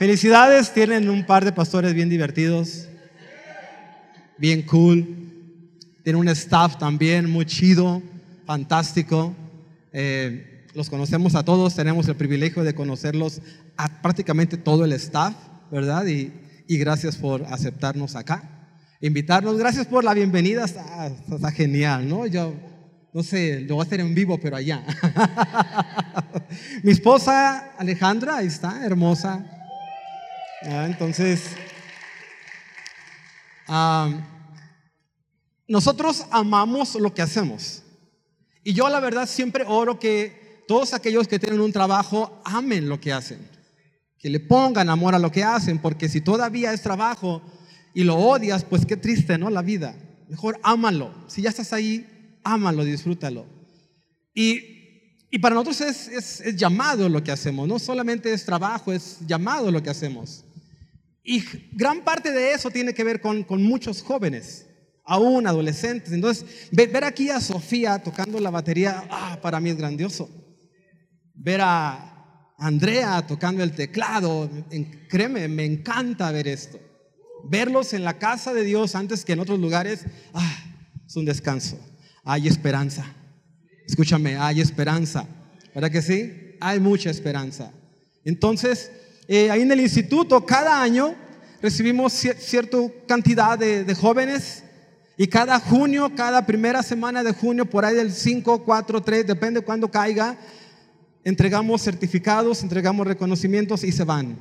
Felicidades, tienen un par de pastores bien divertidos, bien cool. Tienen un staff también muy chido, fantástico. Eh, los conocemos a todos, tenemos el privilegio de conocerlos a prácticamente todo el staff, ¿verdad? Y, gracias por aceptarnos acá, invitarnos. Gracias por la bienvenida, está, está genial, ¿no? Yo no sé, lo voy a hacer en vivo, pero allá. Mi esposa Alejandra, ahí está, hermosa. Entonces, nosotros amamos lo que hacemos. Y yo la verdad siempre oro que todos aquellos que tienen un trabajo amen lo que hacen. Que le pongan amor a lo que hacen, porque si todavía es trabajo y lo odias, pues qué triste, ¿no? La vida. Mejor ámalo. Si ya estás ahí, ámalo, disfrútalo. Y, para nosotros es, llamado lo que hacemos, no solamente es trabajo, es llamado lo que hacemos. Y gran parte de eso tiene que ver con, muchos jóvenes, aún adolescentes. Entonces, ver aquí a Sofía tocando la batería, ah, para mí es grandioso. Ver a Andrea tocando el teclado, créeme, me encanta ver esto. Verlos en la casa de Dios antes que en otros lugares, ah, es un descanso hay esperanza. Escúchame, hay esperanza. ¿Verdad que sí? Hay mucha esperanza. Entonces, eh, ahí en el instituto, cada año recibimos cierta cantidad de, jóvenes y cada junio, cada primera semana de junio, por ahí del 5, 4, 3, depende cuándo caiga, entregamos certificados, entregamos reconocimientos y se van.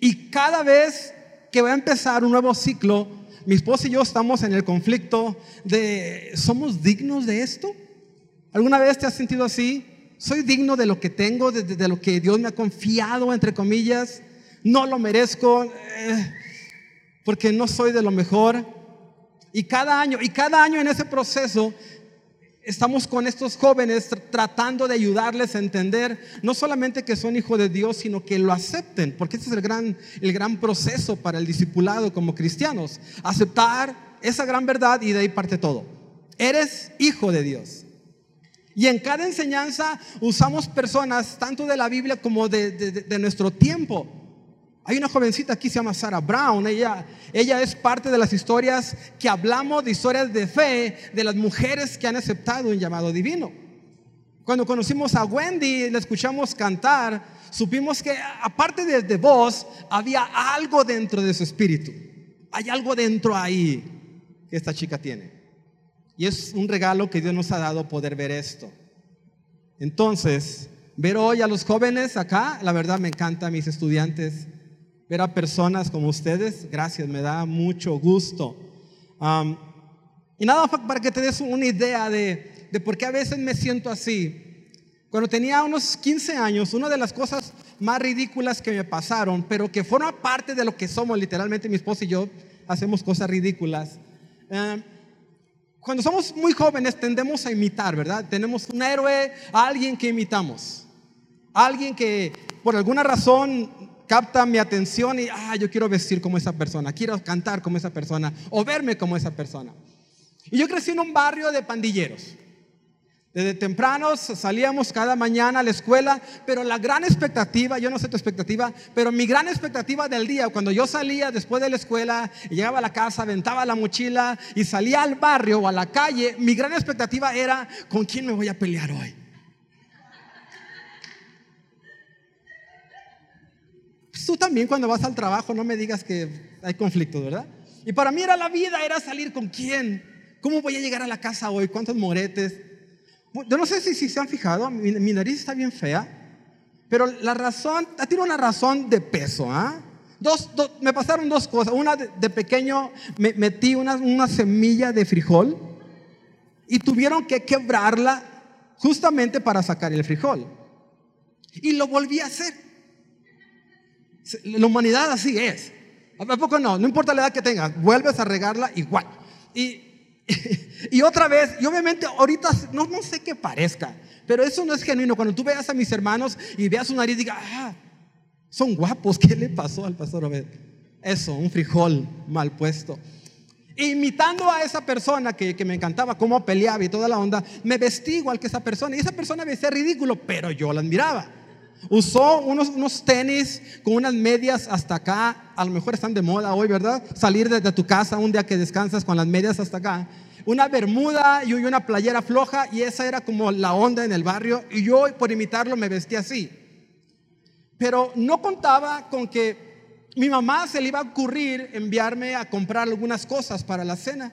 Y cada vez que va a empezar un nuevo ciclo, mi esposa y yo estamos en el conflicto de, ¿somos dignos de esto? ¿Alguna vez te has sentido así? ¿Soy digno de lo que tengo, de, lo que Dios me ha confiado, entre comillas? ¿No lo merezco eh, porque no soy de lo mejor? Y cada año, y cada año en ese proceso estamos con estos jóvenes tratando de ayudarles a entender no solamente que son hijos de Dios, sino que lo acepten, porque ese es el gran, el gran proceso para el discipulado como cristianos. Aceptar esa gran verdad y de ahí parte todo. Eres hijo de Dios. Y en cada enseñanza usamos personas, tanto de la Biblia como de, nuestro tiempo, hay una jovencita aquí, se llama Sarah Brown. Ella, ella es parte de las historias que hablamos, de historias de fe, de las mujeres que han aceptado un llamado divino. Cuando conocimos a Wendy, la escuchamos cantar, supimos que aparte de, de voz, había algo dentro de su espíritu. Hay algo dentro ahí que esta chica tiene. Y es un regalo que Dios nos ha dado poder ver esto. Entonces, ver hoy a los jóvenes acá, la verdad me encanta, mis estudiantes ver a personas como ustedes, gracias, me da mucho gusto. y nada para que te des una idea de, de por qué a veces me siento así. Cuando tenía unos 15 años, una de las cosas más ridículas que me pasaron, pero que forma parte de lo que somos, literalmente mi esposa y yo hacemos cosas ridículas. Cuando somos muy jóvenes tendemos a imitar, ¿verdad? Tenemos un héroe, alguien que imitamos, alguien que por alguna razón capta mi atención y, ah, yo quiero vestir como esa persona, quiero cantar como esa persona o verme como esa persona. Y yo crecí en un barrio de pandilleros. Desde tempranos salíamos cada mañana a la escuela, pero la gran expectativa, yo no sé tu expectativa, pero mi gran expectativa del día, cuando yo salía después de la escuela llegaba a la casa, aventaba la mochila y salía al barrio o a la calle, mi gran expectativa era, ¿con quién me voy a pelear hoy? Tú también cuando vas al trabajo no me digas que hay conflictos, ¿verdad? Y para mí era la vida, era salir con quién. ¿Cómo voy a llegar a la casa hoy? ¿Cuántos moretes? Yo no sé si, si se han fijado, mi, nariz está bien fea, pero la razón, tiene una razón de peso, ¿ah? Me pasaron dos cosas. Una de, pequeño me metí una, una semilla de frijol y tuvieron que quebrarla justamente para sacar el frijol. Y lo volví a hacer. La humanidad así es. ¿A poco no? No importa la edad que tengas, vuelves a regarla igual. Y, y otra vez, y obviamente ahorita no, no sé qué parezca, pero eso no es genuino. Cuando tú veas a mis hermanos y veas su nariz, diga, ah, son guapos, ¿qué le pasó al pastor Obed? Eso, un frijol mal puesto. Imitando a esa persona que, que, me encantaba, cómo peleaba y toda la onda, me vestí igual que esa persona. Y esa persona me decía ridículo, pero yo la admiraba. Usó unos, unos tenis con unas medias hasta acá. A lo mejor están de moda hoy, ¿verdad? Salir desde tu casa un día que descansas con las medias hasta acá. Una bermuda y una playera floja y esa era como la onda en el barrio. Y yo por imitarlo me vestía así. Pero no contaba con que mi mamá se le iba a ocurrir enviarme a comprar algunas cosas para la cena.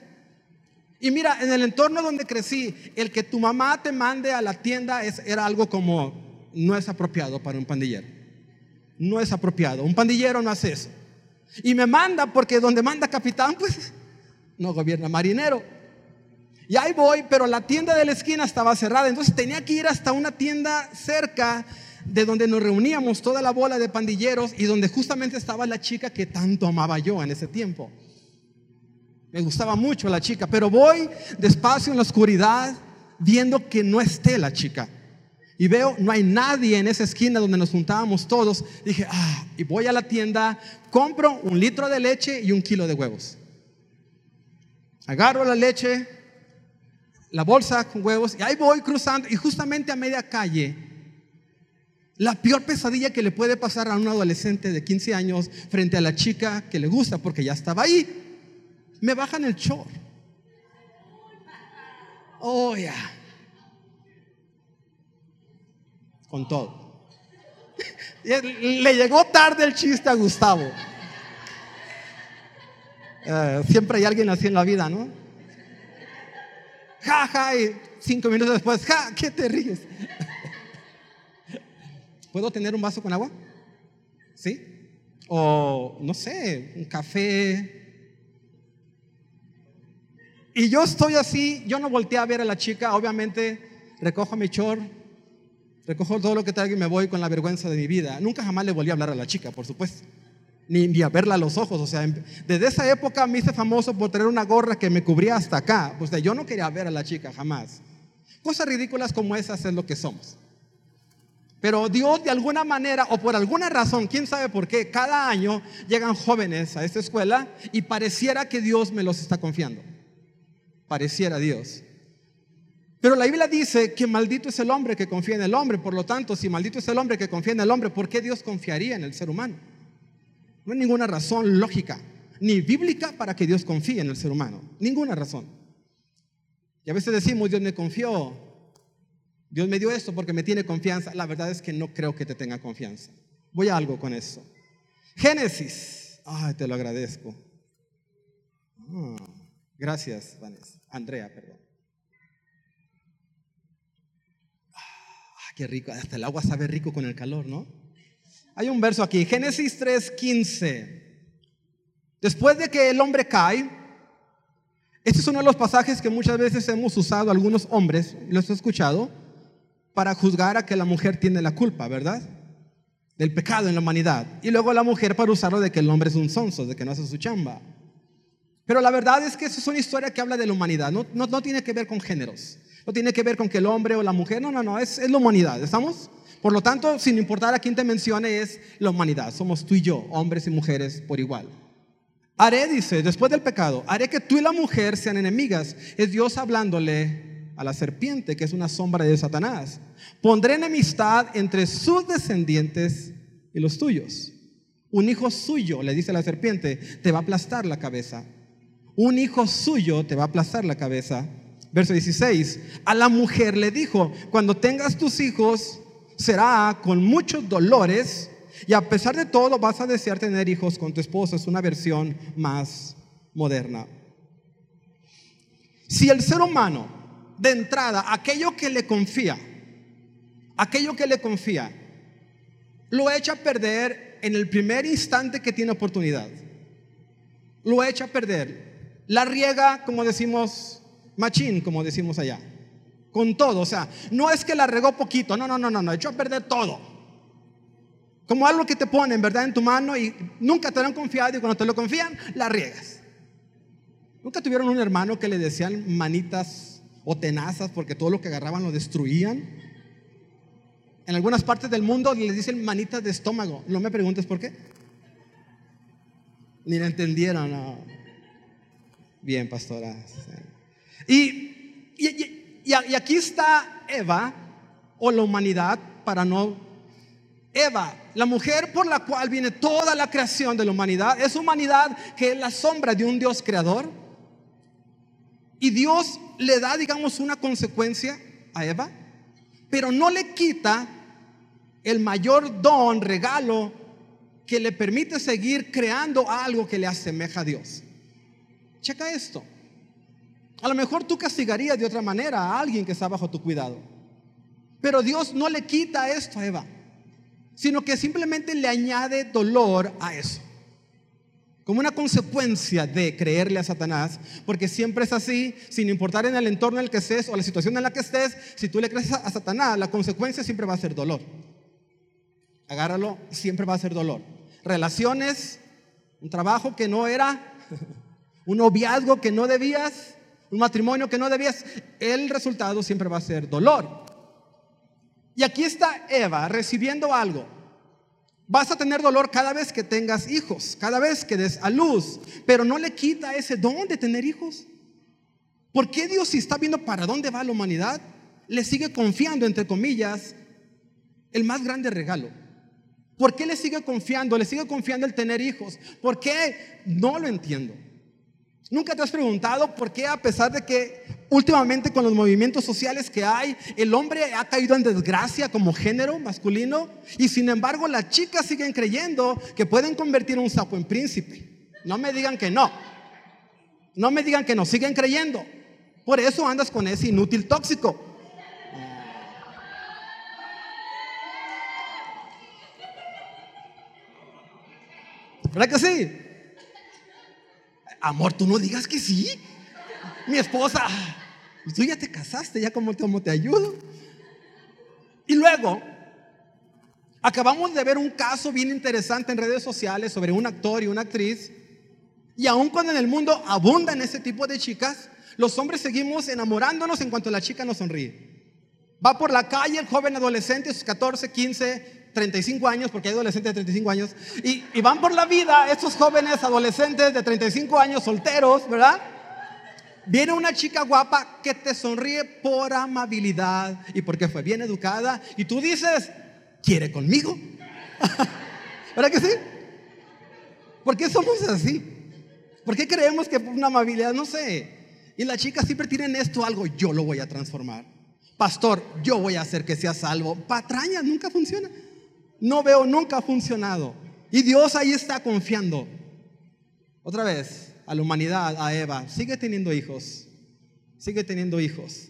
Y mira, en el entorno donde crecí, el que tu mamá te mande a la tienda es, era algo como, no es apropiado para un pandillero. No es apropiado. Un pandillero no hace eso. Y me manda porque donde manda capitán, pues no gobierna marinero. Y ahí voy, pero la tienda de la esquina estaba cerrada. Entonces tenía que ir hasta una tienda cerca de donde nos reuníamos toda la bola de pandilleros y donde justamente estaba la chica que tanto amaba yo en ese tiempo. Me gustaba mucho la chica, pero voy despacio en la oscuridad viendo que no esté la chica. Y veo, no hay nadie en esa esquina donde nos juntábamos todos. Dije, ah, y voy a la tienda, compro un litro de leche y un kilo de huevos. Agarro la leche, la bolsa con huevos, y ahí voy cruzando, y justamente a media calle, la peor pesadilla que le puede pasar a un adolescente de 15 años frente a la chica que le gusta, porque ya estaba ahí me bajan el chor. Oh, ya. Con todo. Le llegó tarde el chiste a Gustavo. Eh, siempre hay alguien así en la vida, ¿no? Ja, ja, y cinco minutos después, ja, ¿qué te ríes? ¿Puedo tener un vaso con agua? ¿Sí? O, no sé, un café, y yo estoy así, yo no volteé a ver a la chica, obviamente recojo mi chor, recojo todo lo que traigo y me voy con la vergüenza de mi vida. Nunca jamás le volví a hablar a la chica, por supuesto, ni, ni a verla a los ojos. O sea, desde esa época me hice famoso por tener una gorra que me cubría hasta acá. O sea, yo no quería ver a la chica jamás. Cosas ridículas como esas es lo que somos. Pero Dios de alguna manera o por alguna razón, quién sabe por qué, cada año llegan jóvenes a esta escuela y pareciera que Dios me los está confiando pareciera Dios. Pero la Biblia dice que maldito es el hombre que confía en el hombre. Por lo tanto, si maldito es el hombre que confía en el hombre, ¿por qué Dios confiaría en el ser humano? No hay ninguna razón lógica, ni bíblica, para que Dios confíe en el ser humano. Ninguna razón. Y a veces decimos, Dios me confió, Dios me dio esto porque me tiene confianza. La verdad es que no creo que te tenga confianza. Voy a algo con eso. Génesis. Ay, te lo agradezco. Ah, gracias, Vanessa. Andrea, perdón. Qué rico, hasta el agua sabe rico con el calor, ¿no? Hay un verso aquí, Génesis 3:15. Después de que el hombre cae, este es uno de los pasajes que muchas veces hemos usado algunos hombres, los he escuchado, para juzgar a que la mujer tiene la culpa, ¿verdad? Del pecado en la humanidad. Y luego la mujer para usarlo de que el hombre es un sonso, de que no hace su chamba. Pero la verdad es que eso es una historia que habla de la humanidad, no, no, tiene que ver con géneros, no tiene que ver con que el hombre o la mujer, no, no, no, es, la humanidad, ¿estamos? Por lo tanto, sin importar a quién te mencione, es la humanidad, somos tú y yo, hombres y mujeres por igual. Haré, dice, después del pecado, haré que tú y la mujer sean enemigas. Es Dios hablándole a la serpiente, que es una sombra de Satanás. Pondré enemistad entre sus descendientes y los tuyos. Un hijo suyo, le dice la serpiente, te va a aplastar la cabeza un hijo suyo te va a aplastar la cabeza. Verso 16, a la mujer le dijo, cuando tengas tus hijos será con muchos dolores y a pesar de todo vas a desear tener hijos con tu esposo. Es una versión más moderna. Si el ser humano, de entrada, aquello que le confía, aquello que le confía, lo echa a perder en el primer instante que tiene oportunidad, lo echa a perder la riega, como decimos, machín, como decimos allá. Con todo, o sea, no es que la regó poquito, no, no, no, no, no, echó a perder todo. Como algo que te ponen, ¿verdad?, en tu mano y nunca te lo han confiado y cuando te lo confían, la riegas. ¿Nunca tuvieron un hermano que le decían manitas o tenazas porque todo lo que agarraban lo destruían? En algunas partes del mundo les dicen manitas de estómago. No me preguntes por qué. Ni la entendieron. No. Bien, pastora. Y, y, aquí está Eva o la humanidad, para no Eva, la mujer por la cual viene toda la creación de la humanidad, es humanidad que es la sombra de un Dios creador. Y Dios le da, digamos, una consecuencia a Eva, pero no le quita el mayor don, regalo, que le permite seguir creando algo que le asemeja a Dios. Checa esto. A lo mejor tú castigarías de otra manera a alguien que está bajo tu cuidado. Pero Dios no le quita esto a Eva, sino que simplemente le añade dolor a eso. Como una consecuencia de creerle a Satanás, porque siempre es así, sin importar en el entorno en el que estés o la situación en la que estés, si tú le crees a Satanás, la consecuencia siempre va a ser dolor. Agárralo, siempre va a ser dolor. Relaciones, un trabajo que no era, un noviazgo que no debías, un matrimonio que no debías, el resultado siempre va a ser dolor. Y aquí está Eva recibiendo algo. Vas a tener dolor cada vez que tengas hijos, cada vez que des a luz, pero no le quita ese don de tener hijos. ¿Por qué Dios, si está viendo para dónde va la humanidad, le sigue confiando, entre comillas, el más grande regalo? ¿Por qué le sigue confiando? Le sigue confiando el tener hijos. ¿Por qué? No lo entiendo. ¿Nunca te has preguntado por qué a pesar de que últimamente con los movimientos sociales que hay, el hombre ha caído en desgracia como género masculino y sin embargo las chicas siguen creyendo que pueden convertir un sapo en príncipe? No me digan que no. No me digan que no, siguen creyendo. Por eso andas con ese inútil tóxico. ¿Verdad que sí? Amor, tú no digas que sí. Mi esposa, tú ya te casaste, ya como, te ayudo. Y luego, acabamos de ver un caso bien interesante en redes sociales sobre un actor y una actriz. Y aun cuando en el mundo abundan ese tipo de chicas, los hombres seguimos enamorándonos en cuanto la chica nos sonríe. Va por la calle el joven adolescente, sus 14, 15, 35 años, porque hay adolescentes de 35 años, y, van por la vida estos jóvenes adolescentes de 35 años solteros, ¿verdad? Viene una chica guapa que te sonríe por amabilidad y porque fue bien educada, y tú dices, ¿quiere conmigo? ¿Verdad que sí? ¿Por qué somos así? ¿Por qué creemos que una amabilidad, no sé? Y las chicas siempre tienen esto, algo, yo lo voy a transformar. Pastor, yo voy a hacer que sea salvo. Patraña, nunca funciona no veo nunca ha funcionado. Y Dios ahí está confiando. Otra vez, a la humanidad, a Eva, sigue teniendo hijos, sigue teniendo hijos.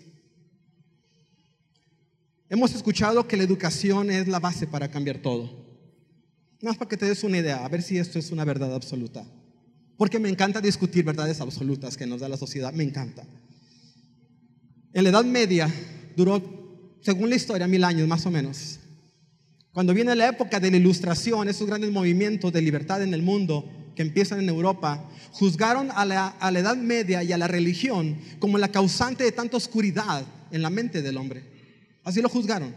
Hemos escuchado que la educación es la base para cambiar todo. Nada más para que te des una idea, a ver si esto es una verdad absoluta. Porque me encanta discutir verdades absolutas que nos da la sociedad, me encanta. En la Edad Media duró, según la historia, mil años más o menos. Cuando viene la época de la ilustración, esos grandes movimientos de libertad en el mundo que empiezan en Europa, juzgaron a la, Edad Media y a la religión como la causante de tanta oscuridad en la mente del hombre. Así lo juzgaron.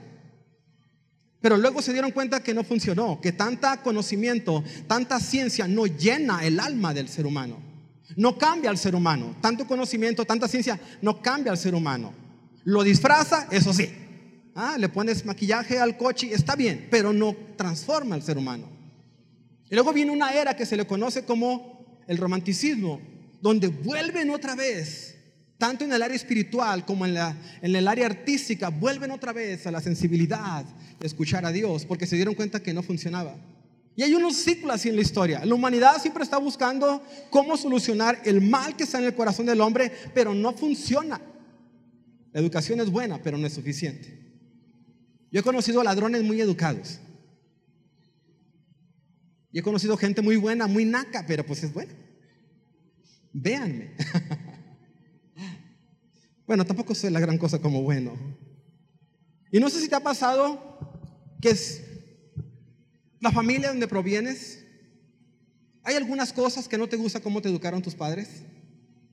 Pero luego se dieron cuenta que no funcionó, que tanta conocimiento, tanta ciencia no llena el alma del ser humano. No cambia al ser humano. Tanto conocimiento, tanta ciencia no cambia al ser humano. Lo disfraza, eso sí, Ah, le pones maquillaje al coche, está bien, pero no transforma al ser humano. Y luego viene una era que se le conoce como el romanticismo, donde vuelven otra vez, tanto en el área espiritual como en, la, en el área artística, vuelven otra vez a la sensibilidad de escuchar a Dios, porque se dieron cuenta que no funcionaba. Y hay unos ciclos así en la historia. La humanidad siempre está buscando cómo solucionar el mal que está en el corazón del hombre, pero no funciona. La educación es buena, pero no es suficiente. Yo he conocido ladrones muy educados. Y he conocido gente muy buena, muy naca, pero pues es buena. Véanme. bueno, tampoco soy la gran cosa como bueno. Y no sé si te ha pasado que es la familia donde provienes. Hay algunas cosas que no te gusta cómo te educaron tus padres.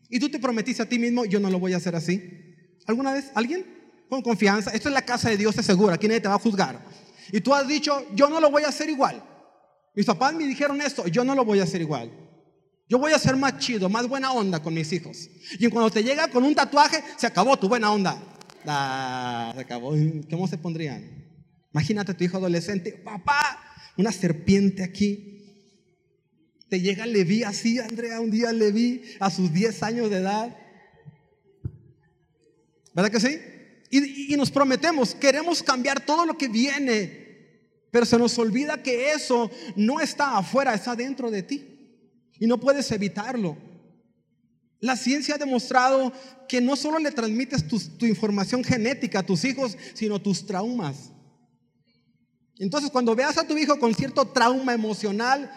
Y tú te prometiste a ti mismo, yo no lo voy a hacer así. ¿Alguna vez? ¿Alguien? Con confianza. Esto es la casa de Dios, te seguro, aquí nadie te va a juzgar. Y tú has dicho, yo no lo voy a hacer igual. Mis papás me dijeron esto, yo no lo voy a hacer igual. Yo voy a ser más chido, más buena onda con mis hijos. Y cuando te llega con un tatuaje, se acabó tu buena onda. Ah, se acabó. ¿Cómo se pondrían? Imagínate tu hijo adolescente, papá, una serpiente aquí. Te llega Leví así, Andrea, un día Leví a sus 10 años de edad. ¿Verdad que sí? Y, nos prometemos, queremos cambiar todo lo que viene, pero se nos olvida que eso no está afuera, está dentro de ti. Y no puedes evitarlo. La ciencia ha demostrado que no solo le transmites tu, tu información genética a tus hijos, sino tus traumas. Entonces, cuando veas a tu hijo con cierto trauma emocional,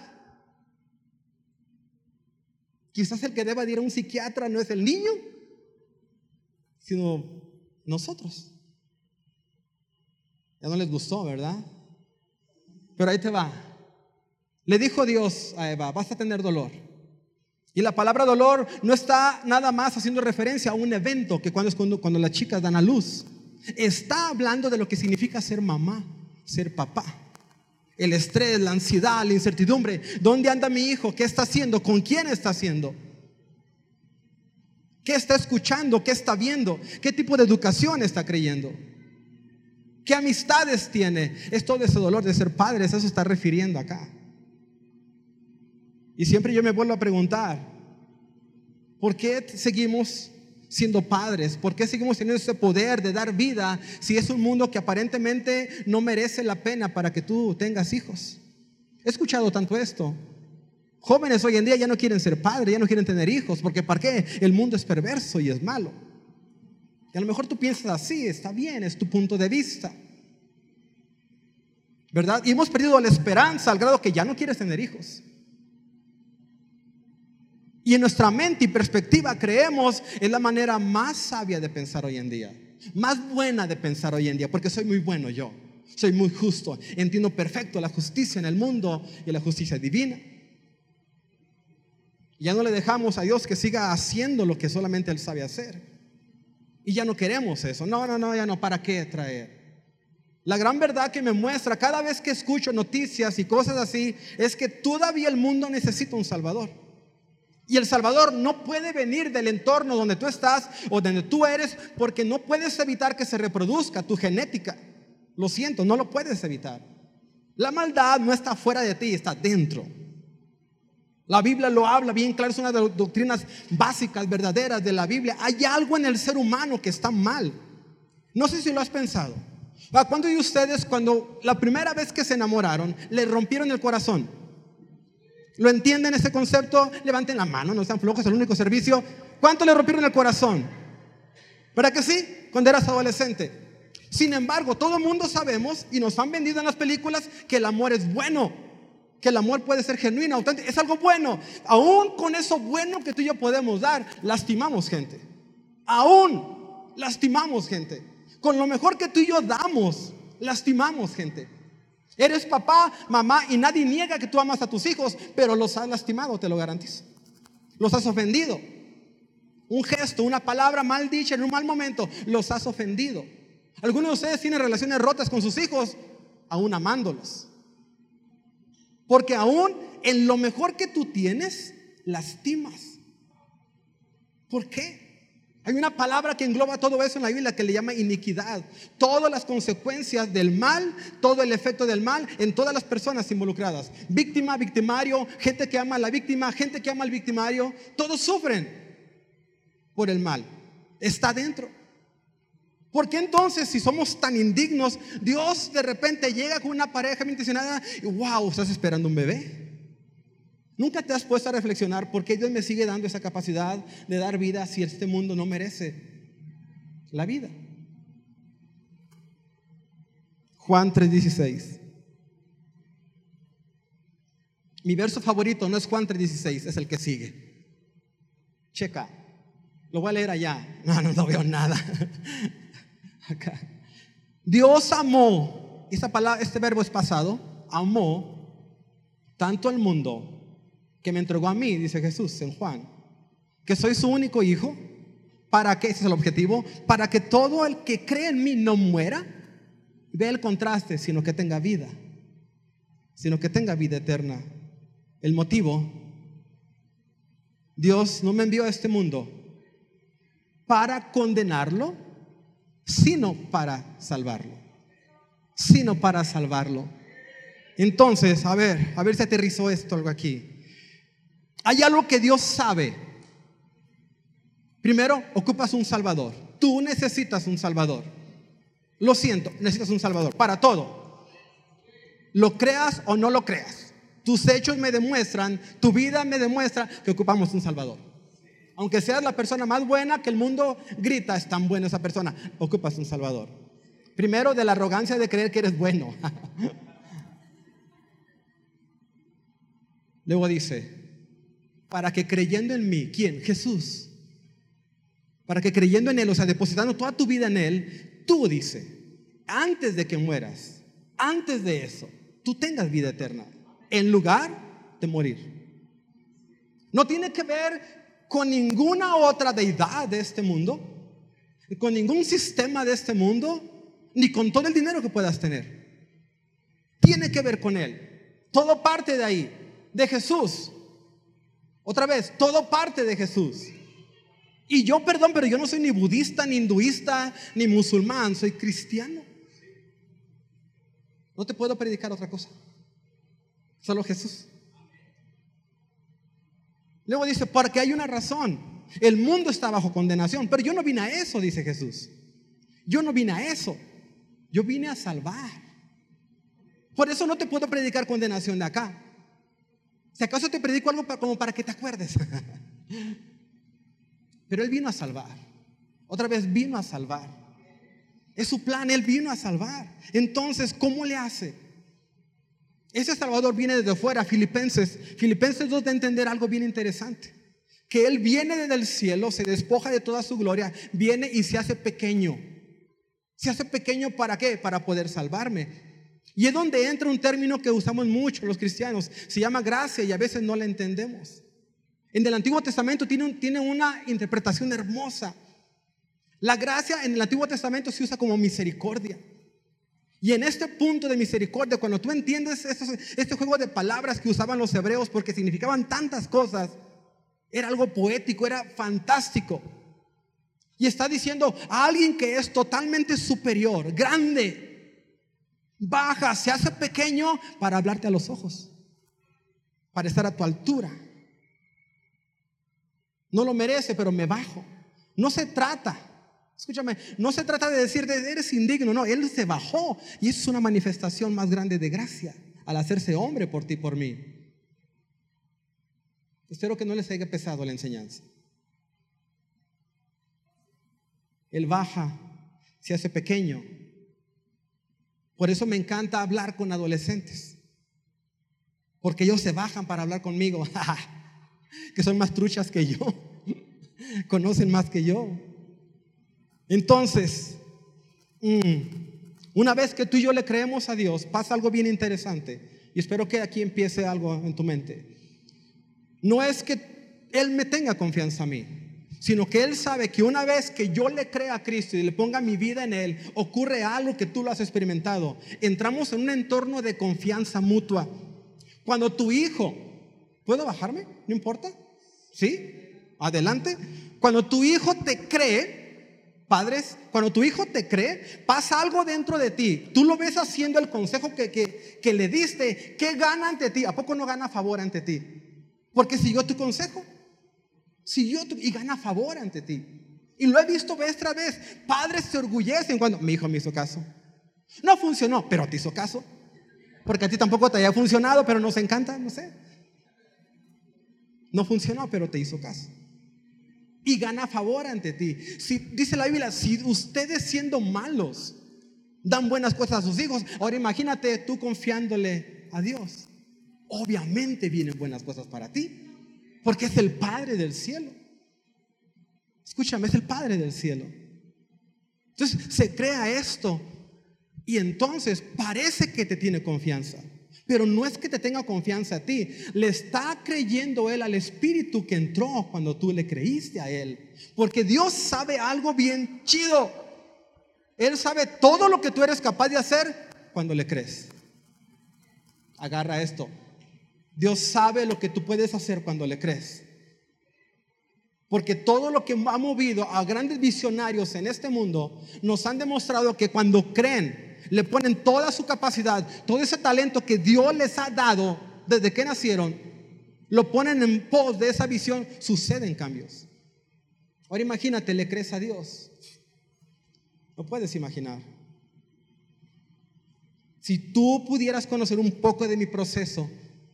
quizás el que deba ir a un psiquiatra no es el niño, sino nosotros. Ya no les gustó, ¿verdad? Pero ahí te va. Le dijo Dios a Eva, vas a tener dolor. Y la palabra dolor no está nada más haciendo referencia a un evento que cuando es cuando, cuando las chicas dan a luz. Está hablando de lo que significa ser mamá ser papá. El estrés, la ansiedad, la incertidumbre. ¿Dónde anda mi hijo? ¿Qué está haciendo? ¿Con quién está haciendo? ¿Qué está escuchando? ¿Qué está viendo? ¿Qué tipo de educación está creyendo? ¿Qué amistades tiene? Es todo ese dolor de ser padre, eso está refiriendo acá. Y siempre yo me vuelvo a preguntar, ¿por qué seguimos siendo padres? ¿Por qué seguimos teniendo ese poder de dar vida si es un mundo que aparentemente no merece la pena para que tú tengas hijos? He escuchado tanto esto. Jóvenes hoy en día ya no quieren ser padres, ya no quieren tener hijos, porque ¿para qué? El mundo es perverso y es malo. Y a lo mejor tú piensas así, está bien, es tu punto de vista. ¿Verdad? Y hemos perdido la esperanza al grado que ya no quieres tener hijos. Y en nuestra mente y perspectiva creemos es la manera más sabia de pensar hoy en día, más buena de pensar hoy en día, porque soy muy bueno yo, soy muy justo, entiendo perfecto la justicia en el mundo y la justicia divina. Ya no le dejamos a Dios que siga haciendo lo que solamente Él sabe hacer. Y ya no queremos eso. No, no, no, ya no, ¿para qué traer? La gran verdad que me muestra cada vez que escucho noticias y cosas así es que todavía el mundo necesita un Salvador. Y el Salvador no puede venir del entorno donde tú estás o donde tú eres porque no puedes evitar que se reproduzca tu genética. Lo siento, no lo puedes evitar. La maldad no está fuera de ti, está dentro. La Biblia lo habla bien claro, es una de las doctrinas básicas, verdaderas de la Biblia. Hay algo en el ser humano que está mal. No sé si lo has pensado. ¿Cuándo de ustedes, cuando la primera vez que se enamoraron, le rompieron el corazón? ¿Lo entienden ese concepto? Levanten la mano, no sean flojos, es el único servicio. ¿Cuánto le rompieron el corazón? ¿Verdad que sí? Cuando eras adolescente. Sin embargo, todo el mundo sabemos y nos han vendido en las películas que el amor es bueno, que el amor puede ser genuino, auténtico, es algo bueno. Aún con eso bueno que tú y yo podemos dar, lastimamos gente. Aún lastimamos gente. Con lo mejor que tú y yo damos, lastimamos gente. Eres papá, mamá y nadie niega que tú amas a tus hijos, pero los has lastimado, te lo garantizo. Los has ofendido. Un gesto, una palabra mal dicha en un mal momento, los has ofendido. Algunos de ustedes tienen relaciones rotas con sus hijos, aún amándolos. Porque aún en lo mejor que tú tienes, lastimas. ¿Por qué? Hay una palabra que engloba todo eso en la Biblia que le llama iniquidad. Todas las consecuencias del mal, todo el efecto del mal en todas las personas involucradas. Víctima, victimario, gente que ama a la víctima, gente que ama al victimario, todos sufren por el mal. Está dentro. ¿Por qué entonces, si somos tan indignos, Dios de repente llega con una pareja intencionada y wow, estás esperando un bebé? Nunca te has puesto a reflexionar por qué Dios me sigue dando esa capacidad de dar vida si este mundo no merece la vida. Juan 3:16. Mi verso favorito no es Juan 3:16, es el que sigue. Checa. Lo voy a leer allá. No, no veo nada. Dios amó, palabra, este verbo es pasado, amó tanto al mundo que me entregó a mí, dice Jesús en Juan, que soy su único hijo, para que, ese es el objetivo, para que todo el que cree en mí no muera, vea el contraste, sino que tenga vida, sino que tenga vida eterna. El motivo, Dios no me envió a este mundo para condenarlo, sino para salvarlo. sino para salvarlo. Entonces, a ver, a ver si aterrizó esto algo aquí. Hay algo que Dios sabe. Primero, ocupas un Salvador. Tú necesitas un Salvador. Lo siento, necesitas un Salvador para todo. Lo creas o no lo creas. Tus hechos me demuestran, tu vida me demuestra que ocupamos un Salvador. Aunque seas la persona más buena que el mundo grita, es tan buena esa persona, ocupas un Salvador. Primero de la arrogancia de creer que eres bueno. Luego dice, para que creyendo en mí, ¿quién? Jesús. Para que creyendo en Él, o sea, depositando toda tu vida en Él, tú dice, antes de que mueras, antes de eso, tú tengas vida eterna, en lugar de morir. No tiene que ver con ninguna otra deidad de este mundo, con ningún sistema de este mundo, ni con todo el dinero que puedas tener. Tiene que ver con Él. Todo parte de ahí, de Jesús. Otra vez, todo parte de Jesús. Y yo, perdón, pero yo no soy ni budista, ni hinduista, ni musulmán, soy cristiano. No te puedo predicar otra cosa. Solo Jesús. Luego dice, porque hay una razón. El mundo está bajo condenación, pero yo no vine a eso, dice Jesús. Yo no vine a eso. Yo vine a salvar. Por eso no te puedo predicar condenación de acá. Si acaso te predico algo como para que te acuerdes. Pero Él vino a salvar. Otra vez vino a salvar. Es su plan, Él vino a salvar. Entonces, ¿cómo le hace? Ese Salvador viene desde fuera, Filipenses. Filipenses 2 de entender algo bien interesante. Que Él viene desde el cielo, se despoja de toda su gloria, viene y se hace pequeño. Se hace pequeño para qué? Para poder salvarme. Y es donde entra un término que usamos mucho los cristianos. Se llama gracia y a veces no la entendemos. En el Antiguo Testamento tiene, tiene una interpretación hermosa. La gracia en el Antiguo Testamento se usa como misericordia. Y en este punto de misericordia, cuando tú entiendes este juego de palabras que usaban los hebreos porque significaban tantas cosas, era algo poético, era fantástico. Y está diciendo a alguien que es totalmente superior, grande, baja, se hace pequeño para hablarte a los ojos, para estar a tu altura. No lo merece, pero me bajo. No se trata, escúchame, no se trata de decir, eres indigno, no, Él se bajó y es una manifestación más grande de gracia al hacerse hombre por ti, por mí. Espero que no les haya pesado la enseñanza. Él baja, se hace pequeño. Por eso me encanta hablar con adolescentes. Porque ellos se bajan para hablar conmigo. que son más truchas que yo, conocen más que yo. Entonces, mm, una vez que tú y yo le creemos a Dios, pasa algo bien interesante. Y espero que aquí empiece algo en tu mente. No es que Él me tenga confianza a mí, sino que Él sabe que una vez que yo le crea a Cristo y le ponga mi vida en Él, ocurre algo que tú lo has experimentado. Entramos en un entorno de confianza mutua. Cuando tu hijo ¿Puedo bajarme? ¿No importa? ¿Sí? Adelante. Cuando tu hijo te cree, padres, cuando tu hijo te cree, pasa algo dentro de ti. Tú lo ves haciendo el consejo que, que, le diste. ¿Qué gana ante ti? ¿A poco no gana favor ante ti? Porque siguió tu consejo. Siguió tu, y gana favor ante ti. Y lo he visto vez tras vez. Padres se orgullecen cuando mi hijo me hizo caso. No funcionó, pero te hizo caso. Porque a ti tampoco te haya funcionado, pero nos encanta, no sé. No funcionó, pero te hizo caso. Y gana favor ante ti. Si, dice la Biblia, si ustedes siendo malos dan buenas cosas a sus hijos, ahora imagínate tú confiándole a Dios. Obviamente vienen buenas cosas para ti, porque es el Padre del cielo. Escúchame, es el Padre del cielo. Entonces se crea esto y entonces parece que te tiene confianza. Pero no es que te tenga confianza a ti, le está creyendo él al Espíritu que entró cuando tú le creíste a él. Porque Dios sabe algo bien chido. Él sabe todo lo que tú eres capaz de hacer cuando le crees. Agarra esto. Dios sabe lo que tú puedes hacer cuando le crees. Porque todo lo que ha movido a grandes visionarios en este mundo nos han demostrado que cuando creen le ponen toda su capacidad, todo ese talento que Dios les ha dado desde que nacieron, lo ponen en pos de esa visión, suceden cambios. Ahora imagínate, le crees a Dios. No puedes imaginar. Si tú pudieras conocer un poco de mi proceso,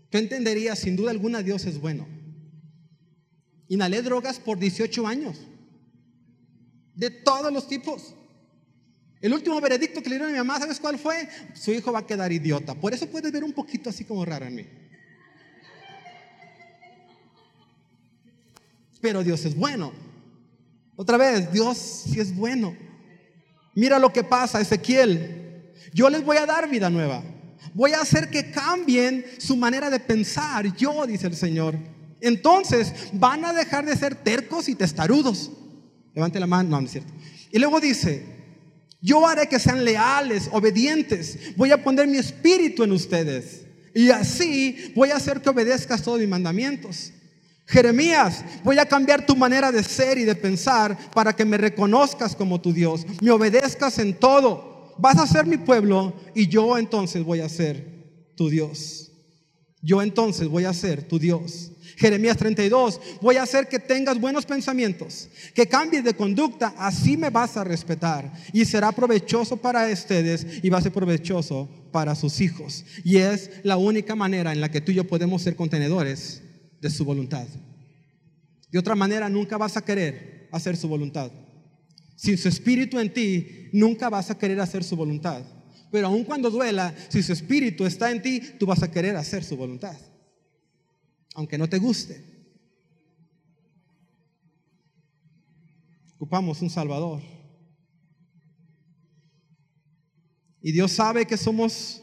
tú entenderías sin duda alguna Dios es bueno. Inhalé drogas por 18 años, de todos los tipos. El último veredicto que le dieron a mi mamá, ¿sabes cuál fue? Su hijo va a quedar idiota. Por eso puedes ver un poquito así como raro en mí. Pero Dios es bueno. Otra vez, Dios sí es bueno. Mira lo que pasa, Ezequiel. Yo les voy a dar vida nueva. Voy a hacer que cambien su manera de pensar. Yo, dice el Señor. Entonces van a dejar de ser tercos y testarudos. Levante la mano, no, no es cierto. Y luego dice, yo haré que sean leales, obedientes. Voy a poner mi espíritu en ustedes. Y así voy a hacer que obedezcas todos mis mandamientos. Jeremías, voy a cambiar tu manera de ser y de pensar para que me reconozcas como tu Dios, me obedezcas en todo. Vas a ser mi pueblo y yo entonces voy a ser tu Dios. Yo entonces voy a ser tu Dios. Jeremías 32, voy a hacer que tengas buenos pensamientos, que cambies de conducta, así me vas a respetar y será provechoso para ustedes y va a ser provechoso para sus hijos. Y es la única manera en la que tú y yo podemos ser contenedores de su voluntad. De otra manera, nunca vas a querer hacer su voluntad. Sin su espíritu en ti, nunca vas a querer hacer su voluntad. Pero aun cuando duela, si su espíritu está en ti, tú vas a querer hacer su voluntad. Aunque no te guste. Ocupamos un Salvador. Y Dios sabe que somos,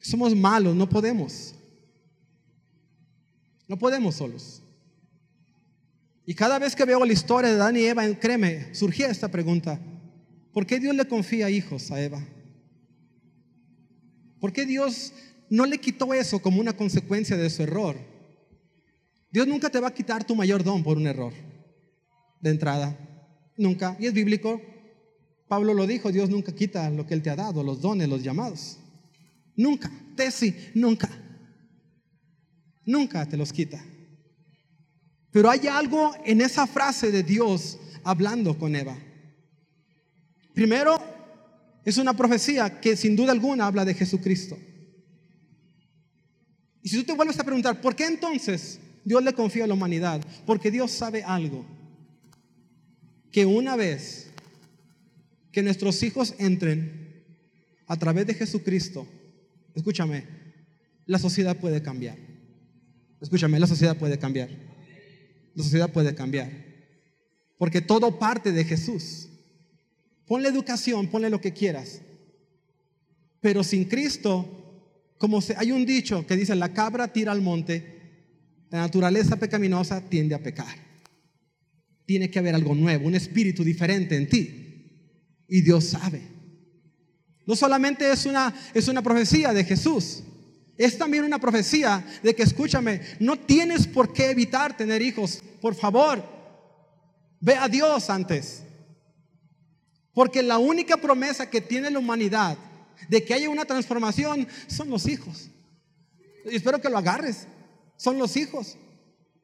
somos malos, no podemos. No podemos solos. Y cada vez que veo la historia de Dan y Eva, créeme, surgía esta pregunta. ¿Por qué Dios le confía hijos a Eva? ¿Por qué Dios no le quitó eso como una consecuencia de su error? Dios nunca te va a quitar tu mayor don por un error. De entrada. Nunca. Y es bíblico. Pablo lo dijo, Dios nunca quita lo que Él te ha dado, los dones, los llamados. Nunca. Tesi, nunca. Nunca te los quita. Pero hay algo en esa frase de Dios hablando con Eva. Primero, es una profecía que sin duda alguna habla de Jesucristo. Y si tú te vuelves a preguntar, ¿por qué entonces Dios le confía a la humanidad? Porque Dios sabe algo. Que una vez que nuestros hijos entren a través de Jesucristo, escúchame, la sociedad puede cambiar. Escúchame, la sociedad puede cambiar. La sociedad puede cambiar. Porque todo parte de Jesús. Ponle educación, ponle lo que quieras. Pero sin Cristo, como hay un dicho que dice, la cabra tira al monte, la naturaleza pecaminosa tiende a pecar. Tiene que haber algo nuevo, un espíritu diferente en ti. Y Dios sabe. No solamente es una, es una profecía de Jesús, es también una profecía de que, escúchame, no tienes por qué evitar tener hijos. Por favor, ve a Dios antes. Porque la única promesa que tiene la humanidad de que haya una transformación son los hijos. Y espero que lo agarres. Son los hijos.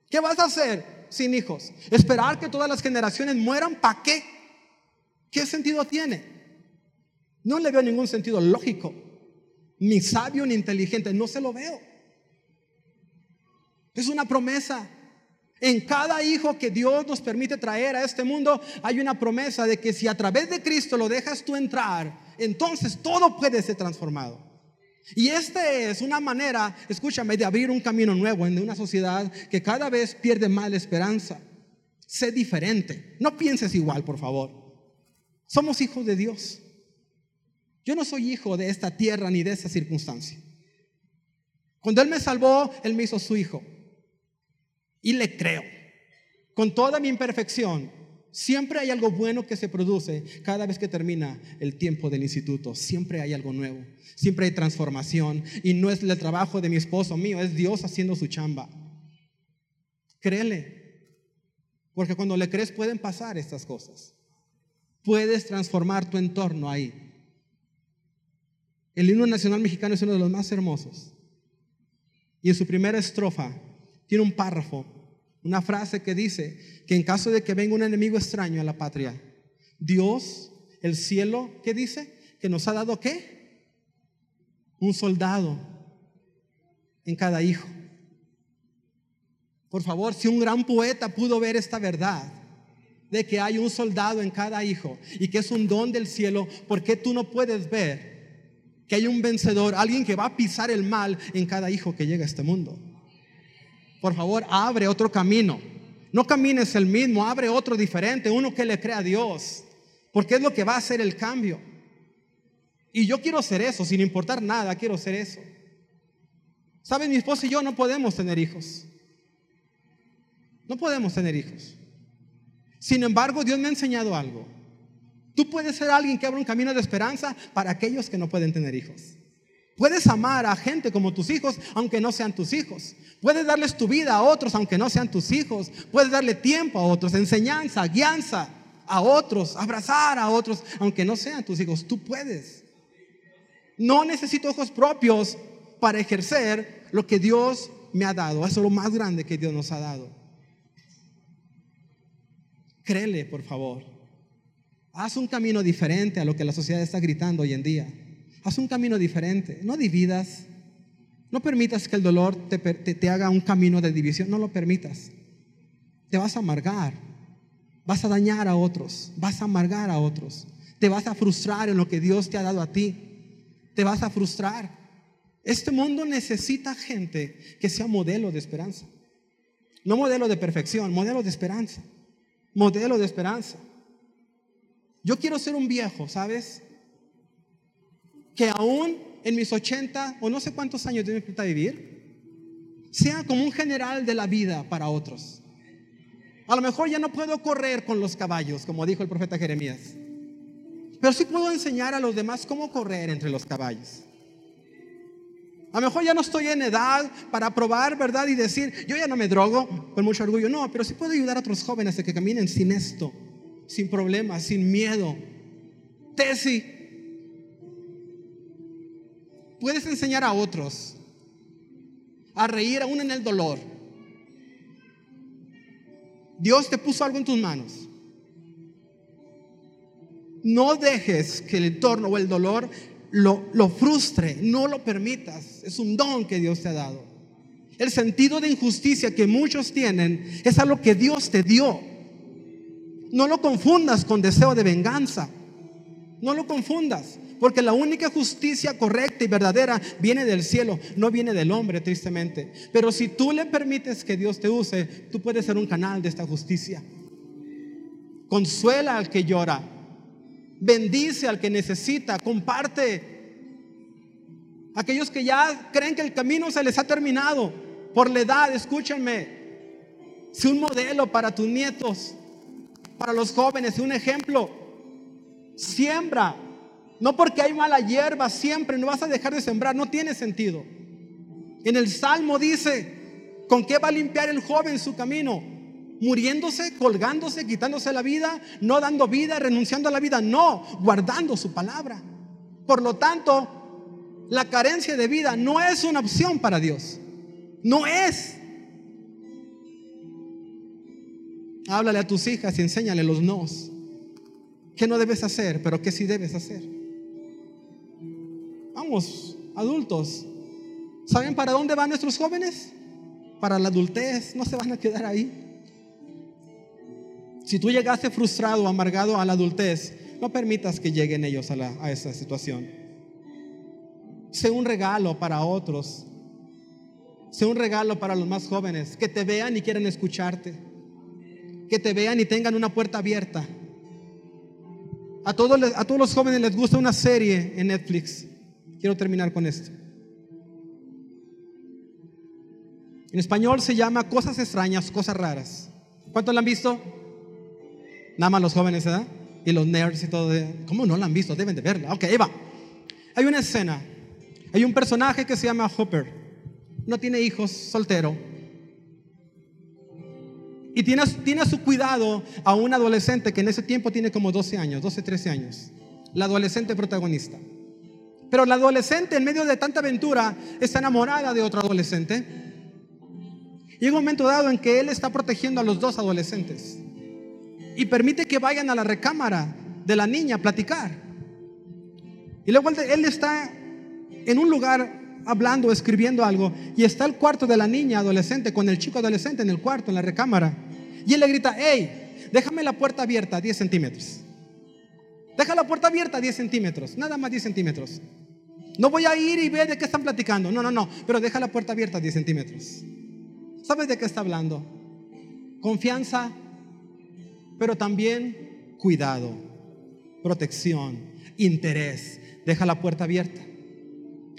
¿Qué vas a hacer sin hijos? ¿Esperar que todas las generaciones mueran? ¿Para qué? ¿Qué sentido tiene? No le veo ningún sentido lógico ni sabio ni inteligente, no se lo veo. Es una promesa. En cada hijo que Dios nos permite traer a este mundo hay una promesa de que si a través de Cristo lo dejas tú entrar, entonces todo puede ser transformado. Y esta es una manera, escúchame, de abrir un camino nuevo en una sociedad que cada vez pierde más la esperanza. Sé diferente. No pienses igual, por favor. Somos hijos de Dios. Yo no soy hijo de esta tierra ni de esa circunstancia. Cuando Él me salvó, Él me hizo su hijo. Y le creo. Con toda mi imperfección, siempre hay algo bueno que se produce cada vez que termina el tiempo del instituto. Siempre hay algo nuevo. Siempre hay transformación. Y no es el trabajo de mi esposo mío, es Dios haciendo su chamba. Créele. Porque cuando le crees pueden pasar estas cosas. Puedes transformar tu entorno ahí. El himno nacional mexicano es uno de los más hermosos. Y en su primera estrofa tiene un párrafo, una frase que dice que en caso de que venga un enemigo extraño a la patria, Dios, el cielo, ¿qué dice? Que nos ha dado qué? Un soldado en cada hijo. Por favor, si un gran poeta pudo ver esta verdad, de que hay un soldado en cada hijo y que es un don del cielo, ¿por qué tú no puedes ver que hay un vencedor, alguien que va a pisar el mal en cada hijo que llega a este mundo? Por favor, abre otro camino. No camines el mismo, abre otro diferente, uno que le crea a Dios, porque es lo que va a hacer el cambio. Y yo quiero ser eso, sin importar nada, quiero ser eso. ¿Saben? Mi esposa y yo no podemos tener hijos. No podemos tener hijos. Sin embargo, Dios me ha enseñado algo. Tú puedes ser alguien que abra un camino de esperanza para aquellos que no pueden tener hijos. Puedes amar a gente como tus hijos, aunque no sean tus hijos. Puedes darles tu vida a otros, aunque no sean tus hijos. Puedes darle tiempo a otros, enseñanza, guianza a otros, abrazar a otros, aunque no sean tus hijos. Tú puedes. No necesito ojos propios para ejercer lo que Dios me ha dado. Eso es lo más grande que Dios nos ha dado. Créele, por favor. Haz un camino diferente a lo que la sociedad está gritando hoy en día. Haz un camino diferente. No dividas. No permitas que el dolor te, te, haga un camino de división. No lo permitas. Te vas a amargar. Vas a dañar a otros. Vas a amargar a otros. Te vas a frustrar en lo que Dios te ha dado a ti. Te vas a frustrar. Este mundo necesita gente que sea modelo de esperanza. No modelo de perfección, modelo de esperanza modelo de esperanza. Yo quiero ser un viejo, ¿sabes? Que aún en mis 80 o no sé cuántos años de mi vivir, sea como un general de la vida para otros. A lo mejor ya no puedo correr con los caballos, como dijo el profeta Jeremías, pero sí puedo enseñar a los demás cómo correr entre los caballos. A lo mejor ya no estoy en edad para probar, ¿verdad? Y decir, yo ya no me drogo con mucho orgullo. No, pero sí puedo ayudar a otros jóvenes a que caminen sin esto, sin problemas, sin miedo. Tesi, puedes enseñar a otros a reír aún en el dolor. Dios te puso algo en tus manos. No dejes que el entorno o el dolor lo, frustre, no lo permitas. Es un don que Dios te ha dado. El sentido de injusticia que muchos tienen es algo que Dios te dio. No lo confundas con deseo de venganza. No lo confundas. Porque la única justicia correcta y verdadera viene del cielo, no viene del hombre, tristemente. Pero si tú le permites que Dios te use, tú puedes ser un canal de esta justicia. Consuela al que llora, bendice al que necesita, comparte. Aquellos que ya creen que el camino se les ha terminado por la edad, escúchenme. Sé un modelo para tus nietos, para los jóvenes, sé un ejemplo. Siembra. No porque hay mala hierba, siempre no vas a dejar de sembrar, no tiene sentido. En el Salmo dice, ¿con qué va a limpiar el joven su camino? muriéndose, colgándose, quitándose la vida, no dando vida, renunciando a la vida, no, guardando su palabra. Por lo tanto, la carencia de vida no es una opción para Dios. No es. Háblale a tus hijas y enséñale los nos. ¿Qué no debes hacer, pero qué sí debes hacer? Adultos. ¿Saben para dónde van nuestros jóvenes? Para la adultez. No se van a quedar ahí. Si tú llegaste frustrado, amargado a la adultez, no permitas que lleguen ellos a, esa situación. Sé un regalo para otros. Sé un regalo para los más jóvenes, que te vean y quieran escucharte. Que te vean y tengan una puerta abierta. A todos, a todos los jóvenes les gusta una serie en Netflix. Quiero terminar con esto. En español se llama Cosas extrañas, cosas raras. ¿Cuántos la han visto? Nada más los jóvenes, ¿verdad? Y los nerds y todo. ¿Cómo no la han visto? Deben de verla. Ok, ahí va. Hay una escena. Hay un personaje que se llama Hopper. No tiene hijos, soltero. Y tiene, tiene a su cuidado a un adolescente que en ese tiempo tiene como 12 años, 12, 13 años. La adolescente protagonista. Pero la adolescente en medio de tanta aventura está enamorada de otro adolescente. Llega un momento dado en que él está protegiendo a los dos adolescentes y permite que vayan a la recámara de la niña a platicar. Y luego él está en un lugar hablando, escribiendo algo, y está el cuarto de la niña adolescente con el chico adolescente en el cuarto, en la recámara. Y él le grita, hey, déjame la puerta abierta 10 centímetros. Deja la puerta abierta 10 centímetros, nada más 10 centímetros. No voy a ir y ver de qué están platicando. No, no, no, pero deja la puerta abierta 10 centímetros. ¿Sabes de qué está hablando? Confianza, pero también cuidado, protección, interés. Deja la puerta abierta.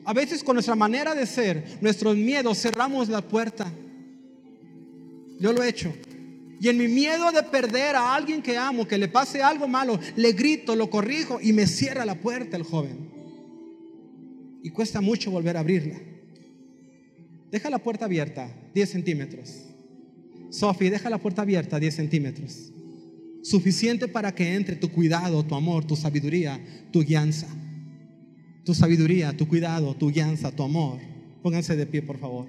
A veces con nuestra manera de ser, nuestros miedos, cerramos la puerta. Yo lo he hecho. Y en mi miedo de perder a alguien que amo, que le pase algo malo, le grito, lo corrijo y me cierra la puerta el joven. Y cuesta mucho volver a abrirla. Deja la puerta abierta 10 centímetros. Sophie, deja la puerta abierta 10 centímetros. Suficiente para que entre tu cuidado, tu amor, tu sabiduría, tu guianza tu sabiduría, tu cuidado, tu guianza, tu amor. Pónganse de pie, por favor.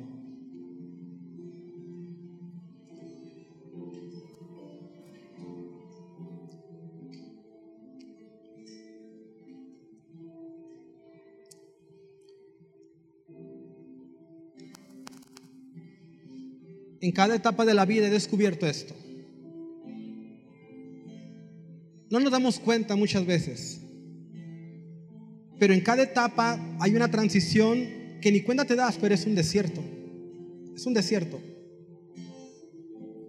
En cada etapa de la vida he descubierto esto. No nos damos cuenta muchas veces pero en cada etapa hay una transición que ni cuenta te das, pero es un desierto. Es un desierto.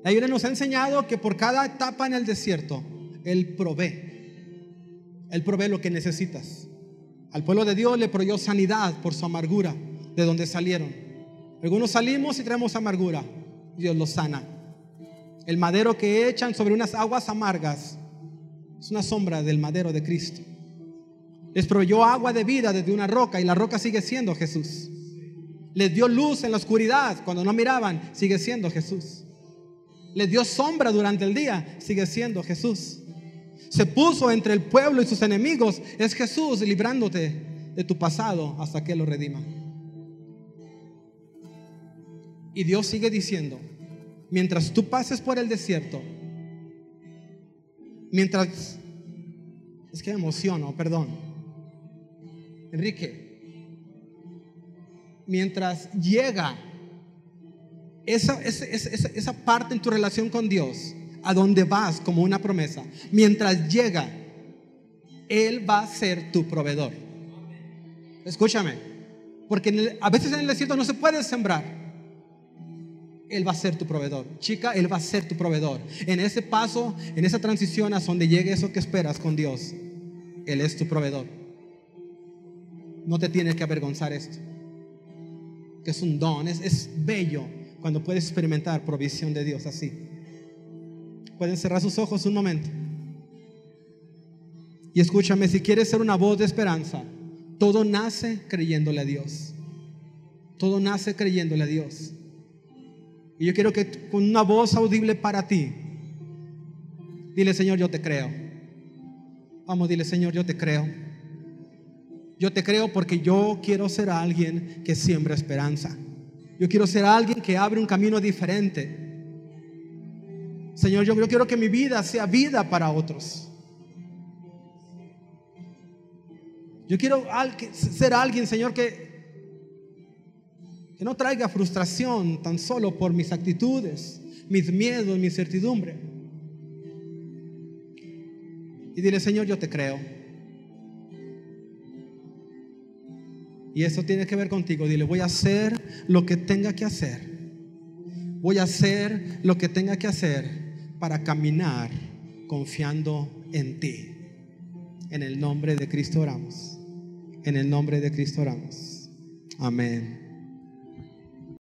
La Biblia nos ha enseñado que por cada etapa en el desierto, Él provee. Él provee lo que necesitas. Al pueblo de Dios le proveyó sanidad por su amargura, de donde salieron. Algunos salimos y traemos amargura. Dios los sana. El madero que echan sobre unas aguas amargas es una sombra del madero de Cristo. Les proveyó agua de vida desde una roca y la roca sigue siendo Jesús. Les dio luz en la oscuridad cuando no miraban, sigue siendo Jesús. Les dio sombra durante el día, sigue siendo Jesús. Se puso entre el pueblo y sus enemigos, es Jesús librándote de tu pasado hasta que lo redima. Y Dios sigue diciendo, mientras tú pases por el desierto, mientras, es que emociono, perdón, Enrique, mientras llega esa, esa, parte en tu relación con Dios, a donde vas como una promesa, mientras llega, Él va a ser tu proveedor. Escúchame, porque a veces en el desierto no se puede sembrar. Él va a ser tu proveedor. Chica, Él va a ser tu proveedor. En ese paso, en esa transición a donde llegue eso que esperas con Dios, Él es tu proveedor no te tienes que avergonzar esto. Que es un don, es, es bello cuando puedes experimentar provisión de Dios así. Pueden cerrar sus ojos un momento. Y escúchame, si quieres ser una voz de esperanza, todo nace creyéndole a Dios. Todo nace creyéndole a Dios. Y yo quiero que con una voz audible para ti, dile Señor, yo te creo. Vamos, dile Señor, yo te creo. Yo te creo porque yo quiero ser alguien que siembra esperanza. Yo quiero ser alguien que abre un camino diferente. Señor, yo, quiero que mi vida sea vida para otros. Yo quiero ser alguien, Señor, que, que no traiga frustración tan solo por mis actitudes, mis miedos, mi incertidumbre. Y dile, Señor, yo te creo. Y eso tiene que ver contigo. Dile, voy a hacer lo que tenga que hacer. Voy a hacer lo que tenga que hacer para caminar confiando en ti. En el nombre de Cristo oramos. En el nombre de Cristo oramos. Amén.